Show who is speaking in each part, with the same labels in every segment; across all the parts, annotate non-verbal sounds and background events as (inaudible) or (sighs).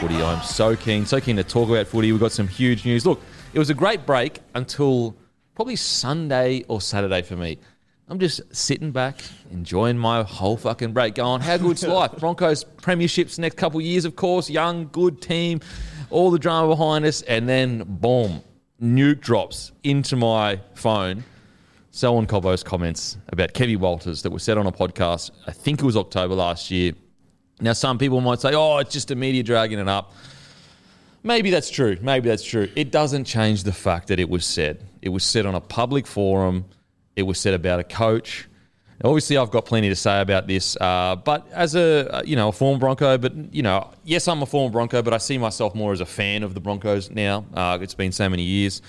Speaker 1: Footy. I'm so keen, so keen to talk about footy. We've got some huge news. Look, it was a great break until probably Sunday or Saturday for me. I'm just sitting back, enjoying my whole fucking break, going, how good's (laughs) life? Broncos premierships next couple of years, of course. Young, good team, all the drama behind us. And then, boom, nuke drops into my phone. Selwyn Cobbo's comments about Kevy Walters that were said on a podcast, I think it was October last year. Now, some people might say, oh, it's just a media dragging it up. Maybe that's true. Maybe that's true. It doesn't change the fact that it was said. It was said on a public forum. It was said about a coach. Obviously, I've got plenty to say about this. Uh, but as a uh, you know a former Bronco, but you know, yes, I'm a former Bronco, but I see myself more as a fan of the Broncos now. Uh, it's been so many years.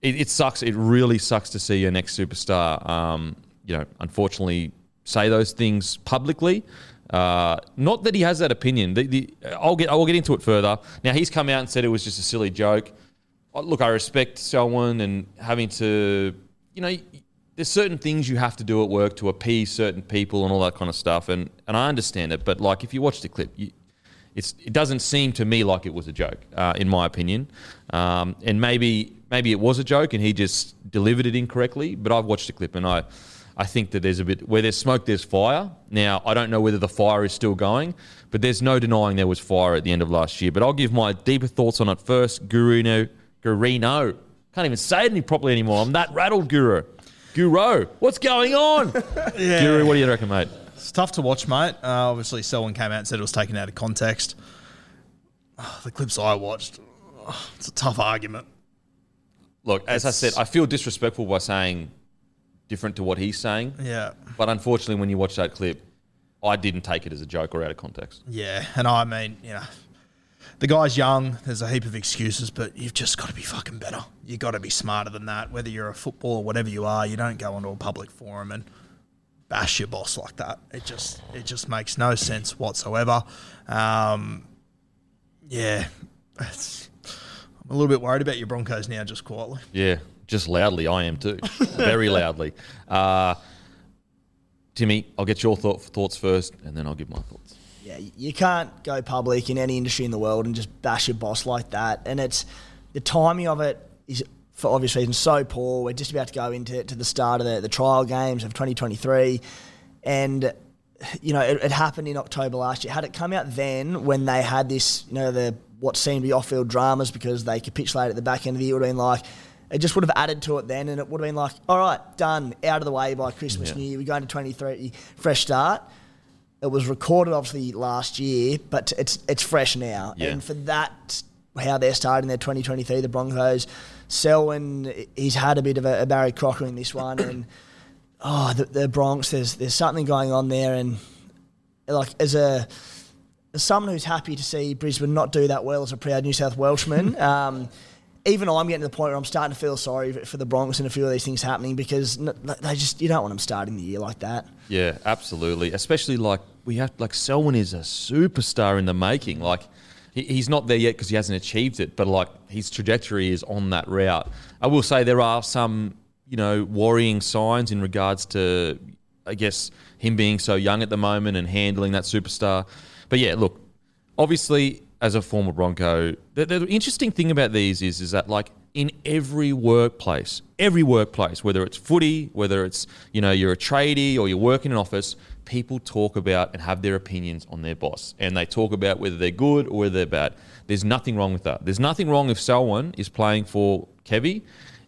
Speaker 1: It, it sucks. It really sucks to see your next superstar. Um, you know, unfortunately, say those things publicly. Uh, not that he has that opinion. The, the, I'll get I'll get into it further. Now he's come out and said it was just a silly joke. Uh, Look, I respect Selwyn and having to, you know, there's certain things you have to do at work to appease certain people and all that kind of stuff, and and I understand it. But like, if you watch the clip, you, it's it doesn't seem to me like it was a joke, uh, in my opinion. Um, and maybe maybe it was a joke and he just delivered it incorrectly. But I've watched the clip and I I think that there's a bit where there's smoke, there's fire. Now I don't know whether the fire is still going, but there's no denying there was fire at the end of last year. But I'll give my deeper thoughts on it first. Guruno, Gurino, can't even say it any properly anymore. I'm that rattled, Guru. Guru, what's going on? (laughs) yeah. Guru, what do you reckon, mate?
Speaker 2: It's tough to watch, mate. Uh, obviously, Selwyn came out and said it was taken out of context. Oh, the clips I watched, oh, it's a tough argument.
Speaker 1: Look, as I said, I feel disrespectful by saying different to what he's saying.
Speaker 2: Yeah.
Speaker 1: But unfortunately, when you watch that clip, I didn't take it as a joke or out of context.
Speaker 2: Yeah, and I mean, you know, the guy's young. There's a heap of excuses, but you've just got to be fucking better. You got to be smarter than that. Whether you're a footballer, whatever you are, you don't go onto a public forum and bash your boss like that. It just it just makes no sense whatsoever. Um, yeah, (laughs) I'm a little bit worried about your Broncos now, just quietly.
Speaker 1: Yeah, just loudly. I am too. Very loudly. Uh, Timmy, I'll get your thought, thoughts first, and then I'll give my thoughts.
Speaker 3: Yeah, you can't go public in any industry in the world and just bash your boss like that. And it's the timing of it is, for obvious reasons, so poor. We're just about to go into to the start of the, the trial games of 2023, and you know it, it happened in October last year. Had it come out then, when they had this, you know, the what seemed to be off-field dramas because they capitulated at the back end of the year, it would have been like. It just would have added to it then, and it would have been like, all right, done, out of the way by Christmas,
Speaker 1: Yeah.
Speaker 3: New Year. We go into 23, fresh start. It was recorded obviously last year, but it's it's fresh now.
Speaker 1: Yeah.
Speaker 3: And for that, how they're starting their 2023, the Broncos, Selwyn, he's had a bit of a, a Barry Crocker in this (clears throat) one, and oh, the, the Bronx, there's there's something going on there, and like as a as someone who's happy to see Brisbane not do that well as a proud New South Welshman. (laughs) um, even I'm getting to the point where I'm starting to feel sorry for- the Broncos and a few of these things happening because they just you don't want them starting the year like that.
Speaker 1: Yeah, absolutely. Especially like we have like Selwyn is a superstar in the making. Like he, he's not there yet because he hasn't achieved it, but like his trajectory is on that route. I will say there are some you know worrying signs in regards to I guess him being so young at the moment and handling that superstar. But yeah, look, obviously as a former Bronco, the, the interesting thing about these is is that like in every workplace, every workplace, whether it's footy, whether it's you know you're a tradie or you're working in an office, people talk about and have their opinions on their boss, and they talk about whether they're good or whether they're bad. There's nothing wrong with that. There's nothing wrong if someone is playing for Kevy,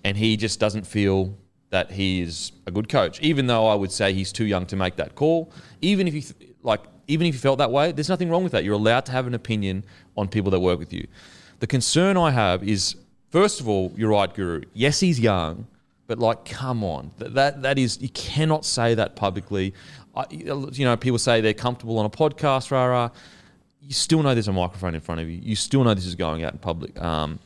Speaker 1: and he just doesn't feel that he is a good coach, even though I would say he's too young to make that call. Even if you th- like, even if you felt that way, there's nothing wrong with that. You're allowed to have an opinion on people that work with you. The concern I have is, first of all, you're right, Guru. Yes, he's young, but like, come on, that that, that is you cannot say that publicly. I, you know, people say they're comfortable on a podcast, rah rah. You still know there's a microphone in front of you. You still know this is going out in public. Um,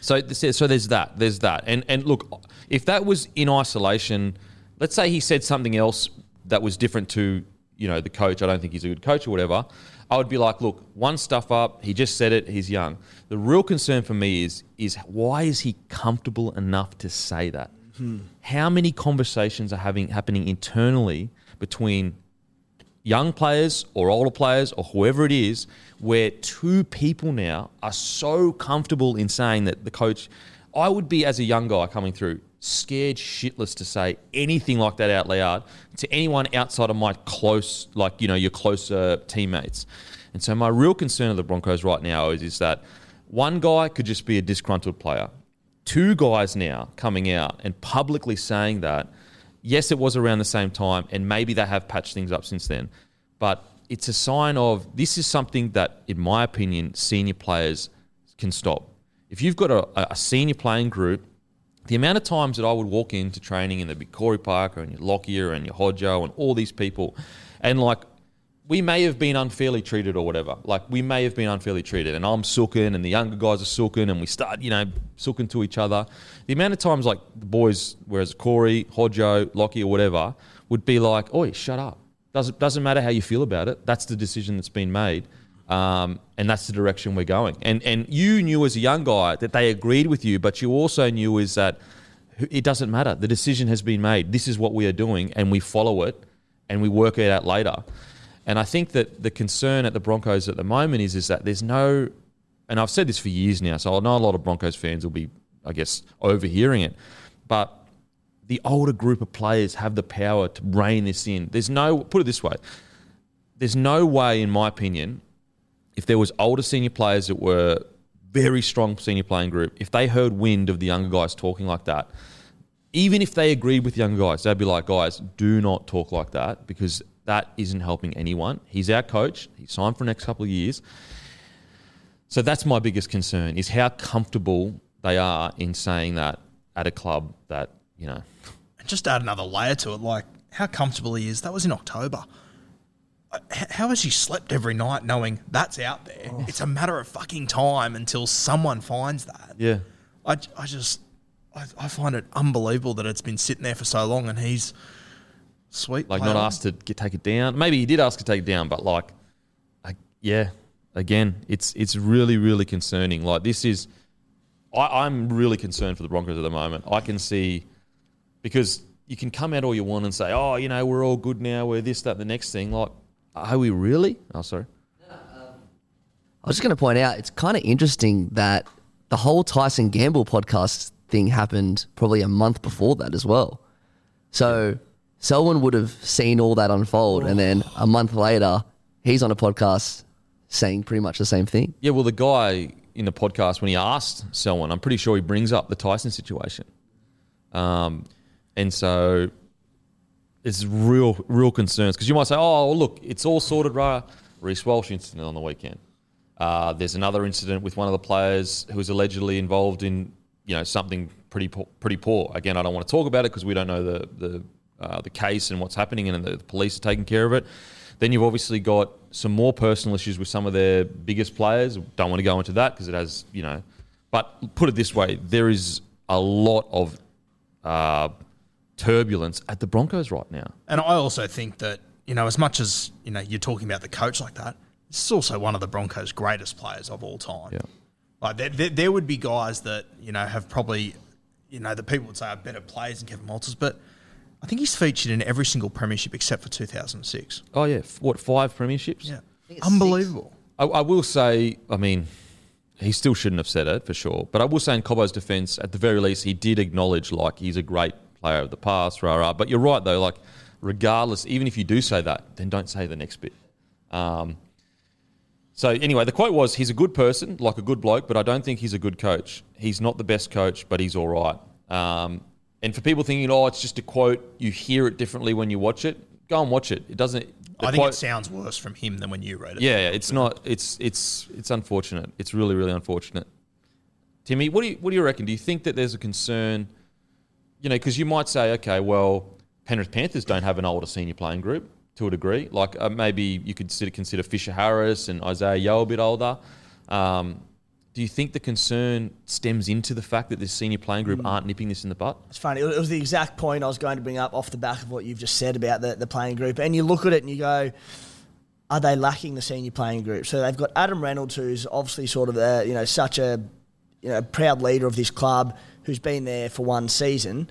Speaker 1: so, this- so there's that. There's that. And and look, if that was in isolation, let's say he said something else that was different to you know the coach. I don't think he's a good coach or whatever. I would be like, look, one stuff up. He just said it. He's young. The real concern for me is is why is he comfortable enough to say that? Hmm. How many conversations are having happening internally between young players or older players or whoever it is, where two people now are so comfortable in saying that the coach, I would be as a young guy coming through, scared shitless to say anything like that out loud to anyone outside of my close, like, you know, your closer teammates. And so my real concern of the Broncos right now is, is that one guy could just be a disgruntled player. Two guys now coming out and publicly saying that yes, it was around the same time, and maybe they have patched things up since then. But it's a sign of this is something that, in my opinion, senior players can stop. If you've got a, a senior playing group, the amount of times that I would walk into training and there'd be Corey Parker and your Lockyer and your Hodjo and all these people, and like we may have been unfairly treated or whatever. Like we may have been unfairly treated, and I'm sooking, and the younger guys are sooking, and we start, you know, sooking to each other. The amount of times like the boys, whereas Corey, Hodjo, Lockie, or whatever, would be like, "Oi, shut up." Doesn't doesn't matter how you feel about it. That's the decision that's been made, um, and that's the direction we're going. And and you knew as a young guy that they agreed with you, but you also knew is that it doesn't matter. The decision has been made. This is what we are doing, and we follow it, and we work it out later. And I think that the concern at the Broncos at the moment is is that there's no, and I've said this for years now, so I know a lot of Broncos fans will be, I guess, overhearing it, but the older group of players have the power to rein this in. There's no, put it this way, there's no way, in my opinion, if there was older senior players that were very strong senior playing group, if they heard wind of the younger guys talking like that, even if they agreed with the younger guys, they'd be like, guys, do not talk like that because that isn't helping anyone. He's our coach. He's signed for the next couple of years. So that's my biggest concern is how comfortable they are in saying that at a club that, you know,
Speaker 2: And just add another layer to it, like how comfortable he is. That was in October. How has he slept every night knowing that's out there? Oh. It's a matter of fucking time until someone finds that.
Speaker 1: yeah.
Speaker 2: I, I just, I, I find it unbelievable that it's been sitting there for so long and he's sweet.
Speaker 1: like not asked to get, take it down. Maybe he did ask to take it down, but like, I, yeah, again, it's it's really really concerning. Like this is, I, I'm really concerned for the Broncos at the moment. I can see because you can come out all you want and say, oh, you know, we're all good now. We're this, that, the next thing. Like, are we really? Oh, sorry.
Speaker 4: I was just going to point out, it's kind of interesting that the whole Tyson Gamble podcast thing happened probably a month before that as well. So Selwyn would have seen all that unfold, and then a month later, he's on a podcast saying pretty much the same thing.
Speaker 1: Yeah, well, the guy in the podcast when he asked Selwyn, I'm pretty sure he brings up the Tyson situation, um, and so it's real, real concerns because you might say, "Oh, look, it's all sorted." Right, Reece Walsh incident on the weekend. Uh, there's another incident with one of the players who was allegedly involved in, you know, something pretty poor, pretty poor. Again, I don't want to talk about it because we don't know the the uh, the case and what's happening, and the, the police are taking care of it. Then you've obviously got some more personal issues with some of their biggest players. Don't want to go into that because it has, you know, But put it this way, there is a lot of uh, turbulence at the Broncos right now.
Speaker 2: And I also think that, you know, as much as, you know, you're talking about the coach like that, this is also one of the Broncos' greatest players of all time.
Speaker 1: Yeah.
Speaker 2: Like, there, there, there would be guys that, you know, have probably, you know, the people would say are better players than Kevin Walters, but I think he's featured in every single premiership except for 2006.
Speaker 1: Oh yeah, what five premierships?
Speaker 2: Yeah. Unbelievable.
Speaker 1: I, I will say, I mean, he still shouldn't have said it for sure. But I will say, in Cobbo's defence, at the very least, he did acknowledge like he's a great player of the past, rah rah. But you're right though, like regardless, even if you do say that, then don't say the next bit. Um, so anyway, the quote was, "He's a good person, like a good bloke, but I don't think he's a good coach. He's not the best coach, but he's all right." Um, and for people thinking, "Oh, it's just a quote," you hear it differently when you watch it. Go and watch it. It doesn't.
Speaker 2: I think
Speaker 1: quote-
Speaker 2: it sounds worse from him than when you read it.
Speaker 1: yeah, yeah, it's not. It's it's it's unfortunate. It's really really unfortunate. Timmy, what do you what do you reckon? Do you think that there's a concern? You know, because you might say, okay, well, Penrith Panthers don't have an older senior playing group to a degree. Like uh, maybe you could consider, consider Fisher Harris and Isaah Yeo a bit older. Um, do you think the concern stems into the fact that this senior playing group aren't nipping this in the butt?
Speaker 3: It's funny. It was the exact point I was going to bring up off the back of what you've just said about the, the playing group. And you look at it and you go, are they lacking the senior playing group? So they've got Adam Reynolds, who's obviously sort of a, you know such a you know proud leader of this club, who's been there for one season.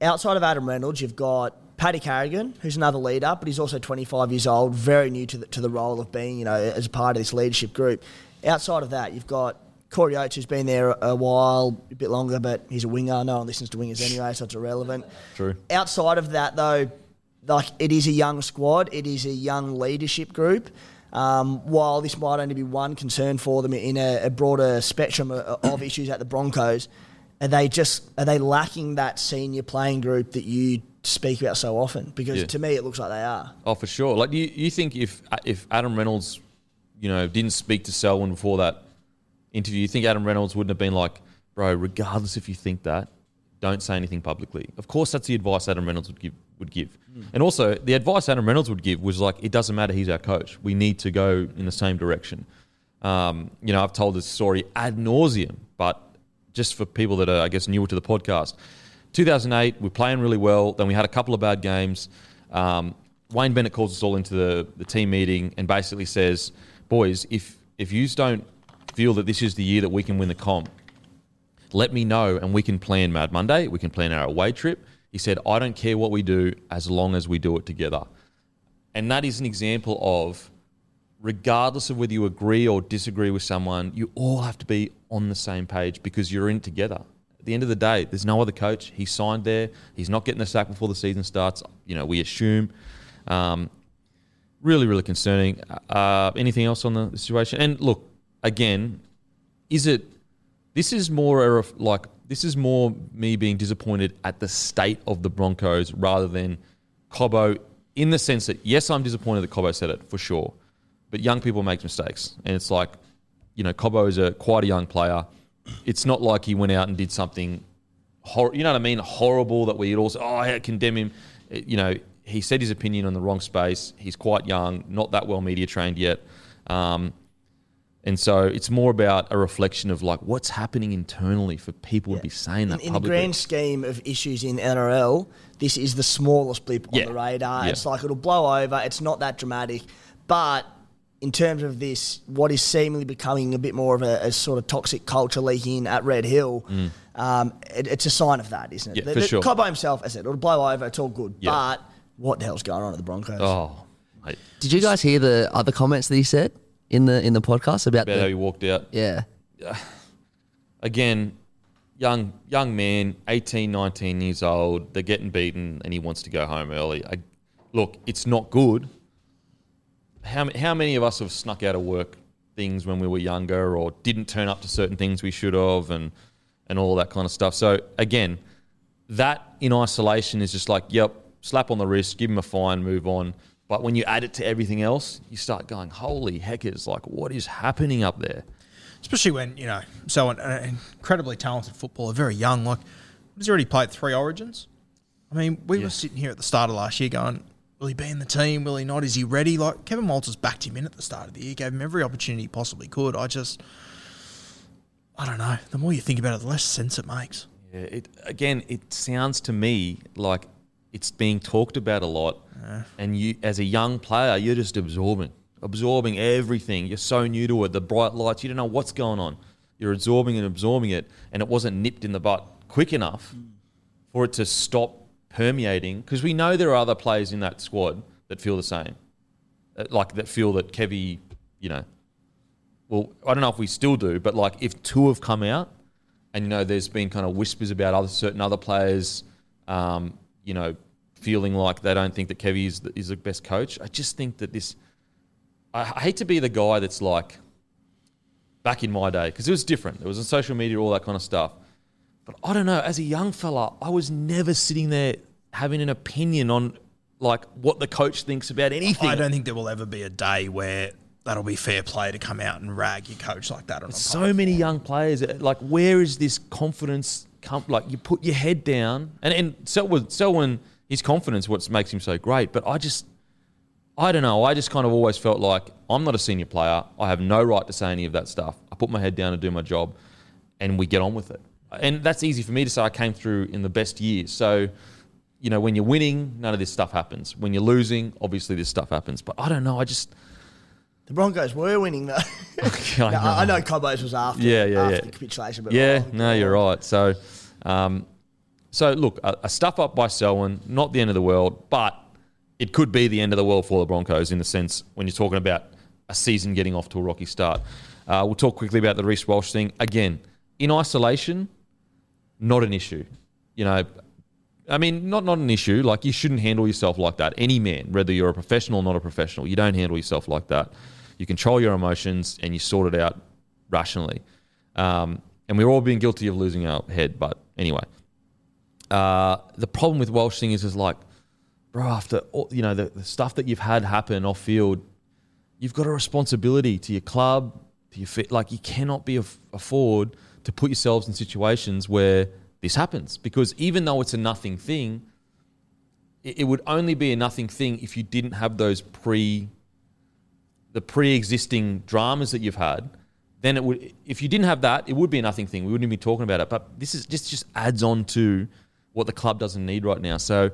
Speaker 3: Outside of Adam Reynolds, you've got Paddy Carrigan, who's another leader, but he's also 25 years old, very new to the, to the role of being you know as a part of this leadership group. Outside of that, you've got Corey Oates, who's been there a, a while, a bit longer, but he's a winger. No one listens to wingers anyway, so it's irrelevant.
Speaker 1: True.
Speaker 3: Outside of that, though, like it is a young squad, it is a young leadership group. Um, while this might only be one concern for them in a, a broader spectrum of, of issues at the Broncos, are they just are they lacking that senior playing group that you speak about so often? Because
Speaker 1: Yeah.
Speaker 3: to me, it looks like they are.
Speaker 1: Oh, for sure. Like you, you think if if Adam Reynolds, you know, didn't speak to Selwyn before that interview, you think Adam Reynolds wouldn't have been like, bro, regardless if you think that, don't say anything publicly. Of course, that's the advice Adam Reynolds would give. Would give, and also the advice Adam Reynolds would give was like, it doesn't matter. He's our coach. We need to go in the same direction. Um, you know, I've told this story ad nauseum, but just for people that are, I guess, newer to the podcast, 2008, we're playing really well. Then we had a couple of bad games. Um, Wayne Bennett calls us all into the, the team meeting and basically says, "Boys, if if you don't feel that this is the year that we can win the comp, let me know and we can plan Mad Monday. We can plan our away trip." He said, "I don't care what we do as long as we do it together." And that is an example of regardless of whether you agree or disagree with someone, you all have to be on the same page because you're in it together. At the end of the day, there's no other coach. He signed there. He's not getting the sack before the season starts. You know, we assume. Um, really, really concerning. Uh, anything else on the situation? And look, again, is it? This is more like this is more me being disappointed at the state of the Broncos rather than Cobbo. In the sense that yes, I'm disappointed that Cobbo said it for sure, but young people make mistakes, and it's like, you know, Cobbo is a quite a young player. It's not like he went out and did something, hor- you know what I mean, horrible that we'd also oh I condemn him. It- you know, he said his opinion on the wrong space. He's quite young, not that well media trained yet. Um, and so it's more about a reflection of like what's happening internally for people to be saying that
Speaker 3: in, in the grand scheme of issues in NRL, this is the smallest blip
Speaker 1: Yeah.
Speaker 3: on the radar.
Speaker 1: Yeah.
Speaker 3: It's like it'll blow over. It's not that dramatic, but in terms of this, what is seemingly becoming a bit more of a, a sort of toxic culture leaking at Red Hill, um, it, it's a sign of that, isn't it?
Speaker 1: Mm. Yeah,
Speaker 3: The-
Speaker 1: for
Speaker 3: the-
Speaker 1: sure.
Speaker 3: Cobbo himself, as I said, it'll blow over. It's all good,
Speaker 1: Yeah.
Speaker 3: but what the hell's going on at the Broncos?
Speaker 1: oh, mate,
Speaker 4: Did you guys hear the other comments that he said in the in the podcast about
Speaker 1: about how he walked out.
Speaker 4: yeah? (sighs)
Speaker 1: again, young young man, 18, 19 years old. They're getting beaten, and he wants to go home early. I, look, it's not good. How how many of us have snuck out of work things when we were younger, or didn't turn up to certain things we should have, and and all that kind of stuff. So again, that in isolation is just like, yep, slap on the wrist, give him a fine, move on. But when you add it to everything else, you start going, holy heckers, like what is happening up there?
Speaker 2: Especially when, you know, so an, an incredibly talented footballer, very young. Like, he's already played three Origins. I mean, we were sitting here at the start of last year going, will he be in the team? Will he not? Is he ready? Like, Kevin Walters backed him in at the start of the year, gave him every opportunity he possibly could. I just, I don't know. The more you think about it, the less sense it makes.
Speaker 1: Yeah, it again. It sounds to me like it's being talked about a lot, and you, as a young player, you're just absorbing, absorbing everything. You're so new to it. The bright lights, you don't know what's going on. You're absorbing and absorbing it, and it wasn't nipped in the butt quick enough mm. for it to stop permeating. Because we know there are other players in that squad that feel the same, Uh, like that feel that Kevy, you know. Well, I don't know if we still do, but like if two have come out, and you know, there's been kind of whispers about other certain other players, um, you know, feeling like they don't think that Kevy is the, is the best coach. I just think that this. I, I hate to be the guy that's like, back in my day, because it was different. It was on social media, all that kind of stuff. But I don't know. As a young fella, I was never sitting there having an opinion on like what the coach thinks about anything.
Speaker 2: I don't think there will ever be a day where that'll be fair play to come out and rag your coach like that on
Speaker 1: so many young players. uh, Like, where is this confidence? Come, like, you put your head down, and and Selwyn, Selwyn, his confidence, what makes him so great. But I just, I don't know. I just kind of always felt like I'm not a senior player. I have no right to say any of that stuff. I put my head down and do my job, and we get on with it. And that's easy for me to say. I came through in the best years, so. You know, when you're winning, none of this stuff happens. When you're losing, obviously this stuff happens. But I don't know. I just,
Speaker 3: The Broncos were winning though. (laughs)
Speaker 1: I
Speaker 3: No,
Speaker 1: know.
Speaker 3: I, know Cobbo's was after,
Speaker 1: Yeah, yeah,
Speaker 3: after
Speaker 1: yeah.
Speaker 3: the capitulation, but
Speaker 1: Yeah, no, you're right. So, um, so look, a, a stuff up by Selwyn, not the end of the world, but it could be the end of the world for the Broncos in the sense when you're talking about a season getting off to a rocky start. Uh, we'll talk quickly about the Reece Walsh thing again. In isolation, not an issue. You know, I mean, not not an issue. Like you shouldn't handle yourself like that. Any man, whether you're a professional or not a professional, you don't handle yourself like that. You control your emotions and you sort it out rationally. Um, and we're all being guilty of losing our head. But anyway, uh, the problem with Walsh thing is, is like, bro, after all, you know the, the stuff that you've had happen off field, you've got a responsibility to your club, to your fit. Like you cannot be aff- afford to put yourselves in situations where this happens because even though it's a nothing thing, it, it would only be a nothing thing if you didn't have those pre, the pre-existing dramas that you've had. Then it would, if you didn't have that, it would be a nothing thing. We wouldn't even be talking about it. But this is just just adds on to what the club doesn't need right now. So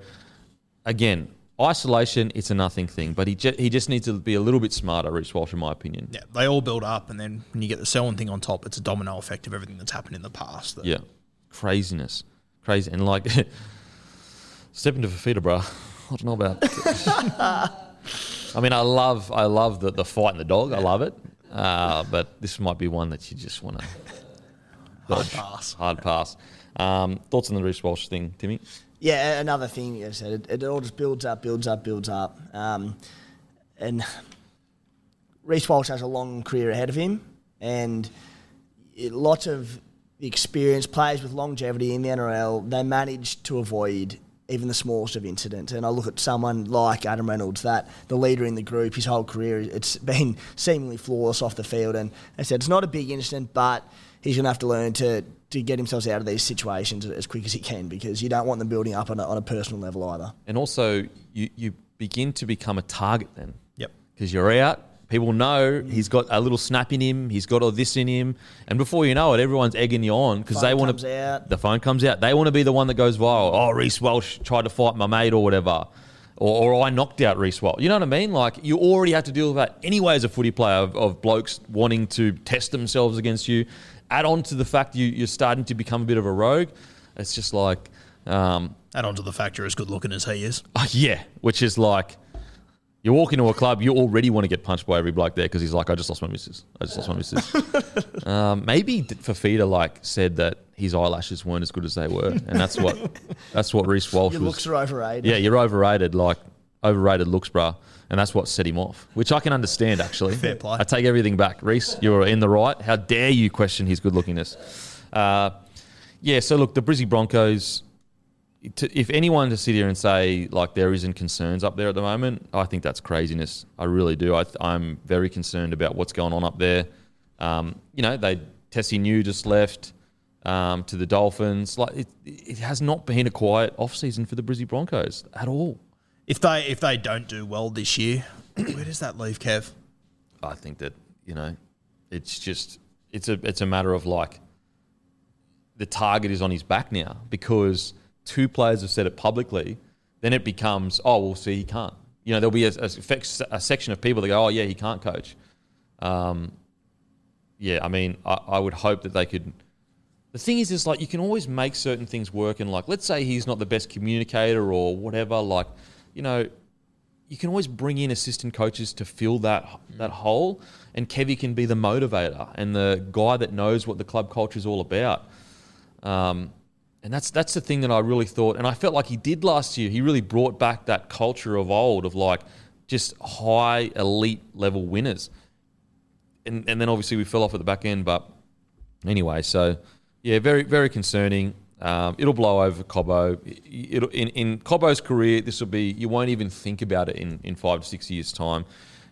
Speaker 1: again, isolation, it's a nothing thing. But he ju- he just needs to be a little bit smarter, Reece Walsh, in my opinion.
Speaker 2: Yeah, they all build up, and then when you get the Selwyn thing on top, it's a domino effect of everything that's happened in the past. that-
Speaker 1: Yeah, craziness, crazy, and like (laughs) step into Fafita, bro. I don't know about. (laughs) I mean, I love, I love the the fight and the dog. I love it, uh, but this might be one that you just want to
Speaker 2: Hard pass.
Speaker 1: Hard pass. Um, thoughts on the Reece Walsh thing, Timmy?
Speaker 3: Yeah, another thing you said, it, it all just builds up, builds up, builds up. Um, and Reece Walsh has a long career ahead of him, and it, lots of experienced players with longevity in the NRL, they manage to avoid even the smallest of incidents. And I look at someone like Adam Reynolds, that the leader in the group, his whole career, it's been seemingly flawless off the field. And I said, it's not a big incident, but he's going to have to learn to, to get himself out of these situations as quick as he can because you don't want them building up on a, on a personal level either.
Speaker 1: And also, you you begin to become a target then.
Speaker 2: Yep.
Speaker 1: because you're out. People know he's got a little snap in him. He's got all this in him, and before you know it, everyone's egging you on because they want to. The phone comes out. They want to be the one that goes viral. Oh, Reece Walsh tried to fight my mate or whatever, or, or I knocked out Reece Walsh. You know what I mean? Like you already have to deal with that anyway as a footy player of, of blokes wanting to test themselves against you. Add on to the fact you, you're starting to become a bit of a rogue. It's just like, um,
Speaker 2: Add on to the fact you're as good looking as he is. (laughs)
Speaker 1: Oh, yeah, which is like you walk into a club, you already want to get punched by every bloke there because he's like, I just lost my missus. I just lost my missus. (laughs) um, maybe Fafita like said that his eyelashes weren't as good as they were, and that's what (laughs) that's what Reece Walsh
Speaker 3: Your
Speaker 1: was.
Speaker 3: looks are overrated.
Speaker 1: yeah, you're overrated, like overrated looks, bruh. And that's what set him off, which I can understand actually.
Speaker 2: Fair play.
Speaker 1: I take everything back, Reece. You're in the right. How dare you question his good lookingness? Uh, yeah. So look, the Brizzy Broncos. To, if anyone to sit here and say like there isn't concerns up there at the moment, I think that's craziness. I really do. I, I'm very concerned about what's going on up there. Um, you know, they Tesi Niu just left um, to the Dolphins. Like it, it has not been a quiet off season for the Brizzy Broncos at all.
Speaker 2: If they if they don't do well this year, (clears throat) where does that leave Kev?
Speaker 1: I think that you know, it's just it's a it's a matter of like the target is on his back now because two players have said it publicly. Then it becomes, oh, well, see, he can't. You know, there'll be a, a, a section of people that go, oh, yeah, he can't coach. Um, yeah, I mean, I, I would hope that they could. The thing is, is like you can always make certain things work, and like let's say he's not the best communicator or whatever. Like, you know, you can always bring in assistant coaches to fill that that hole, and Kevy can be the motivator and the guy that knows what the club culture is all about. Um, and that's that's the thing that I really thought, and I felt like he did last year. He really brought back that culture of old, of like just high elite level winners. And and then obviously we fell off at the back end, but anyway, so yeah, very very concerning. Um, it'll blow over Cobbo. It'll, in in Cobbo's career, this will be you won't even think about it in in five to six years time.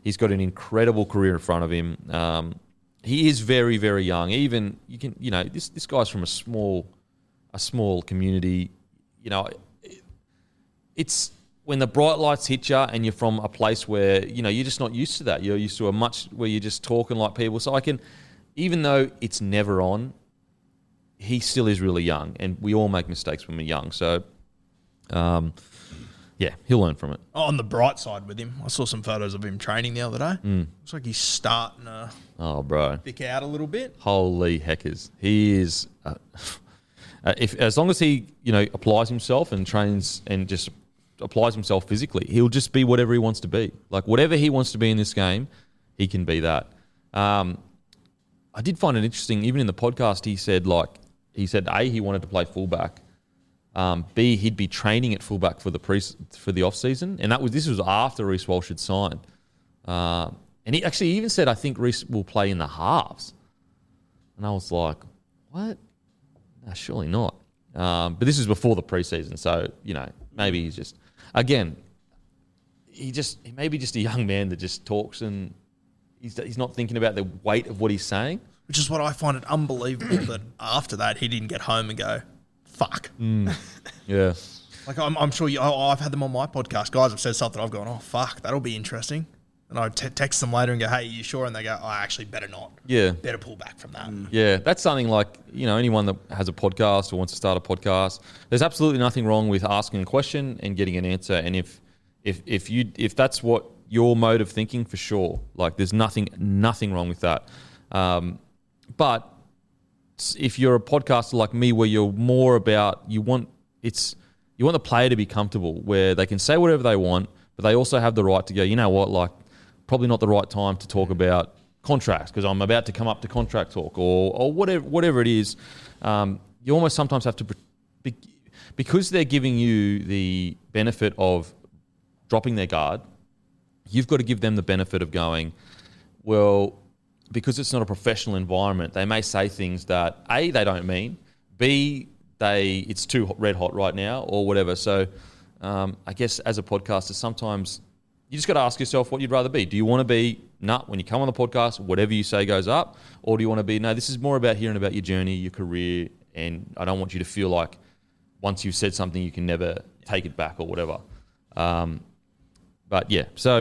Speaker 1: He's got an incredible career in front of him. Um, he is very very young. Even you can you know this this guy's from a small a small community, you know, it's when the bright lights hit you and you're from a place where, you know, you're just not used to that. You're used to a much where you're just talking like people. So I can, even though it's never on, he still is really young and we all make mistakes when we're young. So, um, yeah, he'll learn from it.
Speaker 2: On the bright side with him, I saw some photos of him training the other day. Looks like he's starting to
Speaker 1: Oh, bro.
Speaker 2: pick out a little bit.
Speaker 1: Holy heckers. He is. Uh, (laughs) uh, if as long as he you know applies himself and trains and just applies himself physically, he'll just be whatever he wants to be. Like whatever he wants to be in this game, he can be that. Um, I did find it interesting. Even in the podcast, he said like he said a he wanted to play fullback. Um, B he'd be training at fullback for the pre for the off season, and that was this was after Reece Walsh had signed. Uh, and he actually even said, "I think Reece will play in the halves." And I was like, "What? No, surely not." Um, but this is before the preseason, so you know maybe he's just again he just he may be just a young man that just talks and he's he's not thinking about the weight of what he's saying.
Speaker 2: Which is what I find it unbelievable that after that he didn't get home and go, fuck. (laughs)
Speaker 1: Yeah,
Speaker 2: Like I'm, I'm sure you, I, I've had them on my podcast. Guys have said something. I've gone, oh fuck, that'll be interesting. And I te- text them later and go, hey, you sure? And they go, oh, actually, better not.
Speaker 1: yeah.
Speaker 2: Better pull back from that.
Speaker 1: Yeah, that's something like you know anyone that has a podcast or wants to start a podcast. There's absolutely nothing wrong with asking a question and getting an answer. And if if if you if that's what your mode of thinking, for sure, like there's nothing nothing wrong with that. Um, but if you're a podcaster like me, where you're more about you want it's you want the player to be comfortable, where they can say whatever they want, but they also have the right to go. You know what, like probably not the right time to talk about contracts because I'm about to come up to contract talk or, or whatever whatever it is. Um, you almost sometimes have to be, because they're giving you the benefit of dropping their guard. You've got to give them the benefit of going, well, because it's not a professional environment. They may say things that a they don't mean, b they it's too red hot right now or whatever. So um, I guess as a podcaster, sometimes you just got to ask yourself what you'd rather be. Do you want to be nut when you come on the podcast, whatever you say goes up, or do you want to be no? This is more about hearing about your journey, your career, and I don't want you to feel like once you've said something, you can never take it back or whatever. Um, but yeah, so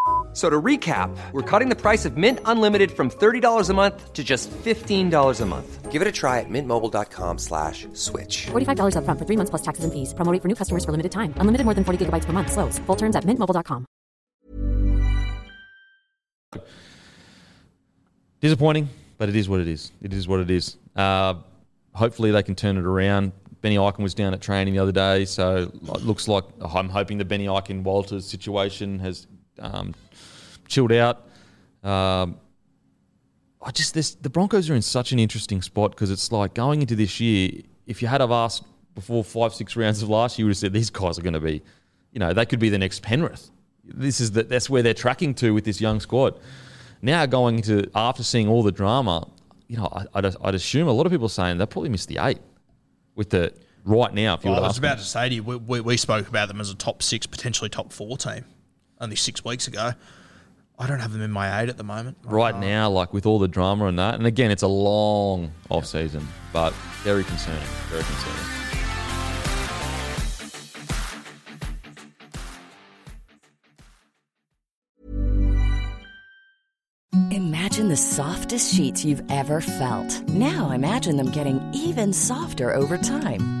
Speaker 5: F- So to recap, we're cutting the price of Mint Unlimited from $30 a month to just $15 a month. Give it a try at mintmobile.com slash switch.
Speaker 6: $45 upfront for three months plus taxes and fees. Promo rate for new customers for limited time. Unlimited more than 40 gigabytes per month. Slows. Full terms at mintmobile.com.
Speaker 1: disappointing, but it is what it is. It is what it is. Uh, hopefully they can turn it around. Benny Ikin was down at training the other day, so it looks like I'm hoping the Benny Ikin Walters situation has um, chilled out. Um, I just this the Broncos are in such an interesting spot because it's like going into this year. If you had have asked before five six rounds of last year, you would have said these guys are going to be, you know, they could be the next Penrith. This is the, that's where they're tracking to with this young squad. Now going into after seeing all the drama, you know, I, I'd, I'd assume a lot of people are saying they probably missed the eight with the right now. If you
Speaker 2: Well, I was about to say to you, we, we, we spoke about them as a top six, potentially top four team only six weeks ago. I don't have them in my aid at the moment.
Speaker 1: right
Speaker 2: Uh,
Speaker 1: now, like with all the drama and that. And again, it's a long off season, but very concerning. Very concerning.
Speaker 7: Imagine the softest sheets you've ever felt. Now imagine them getting even softer over time.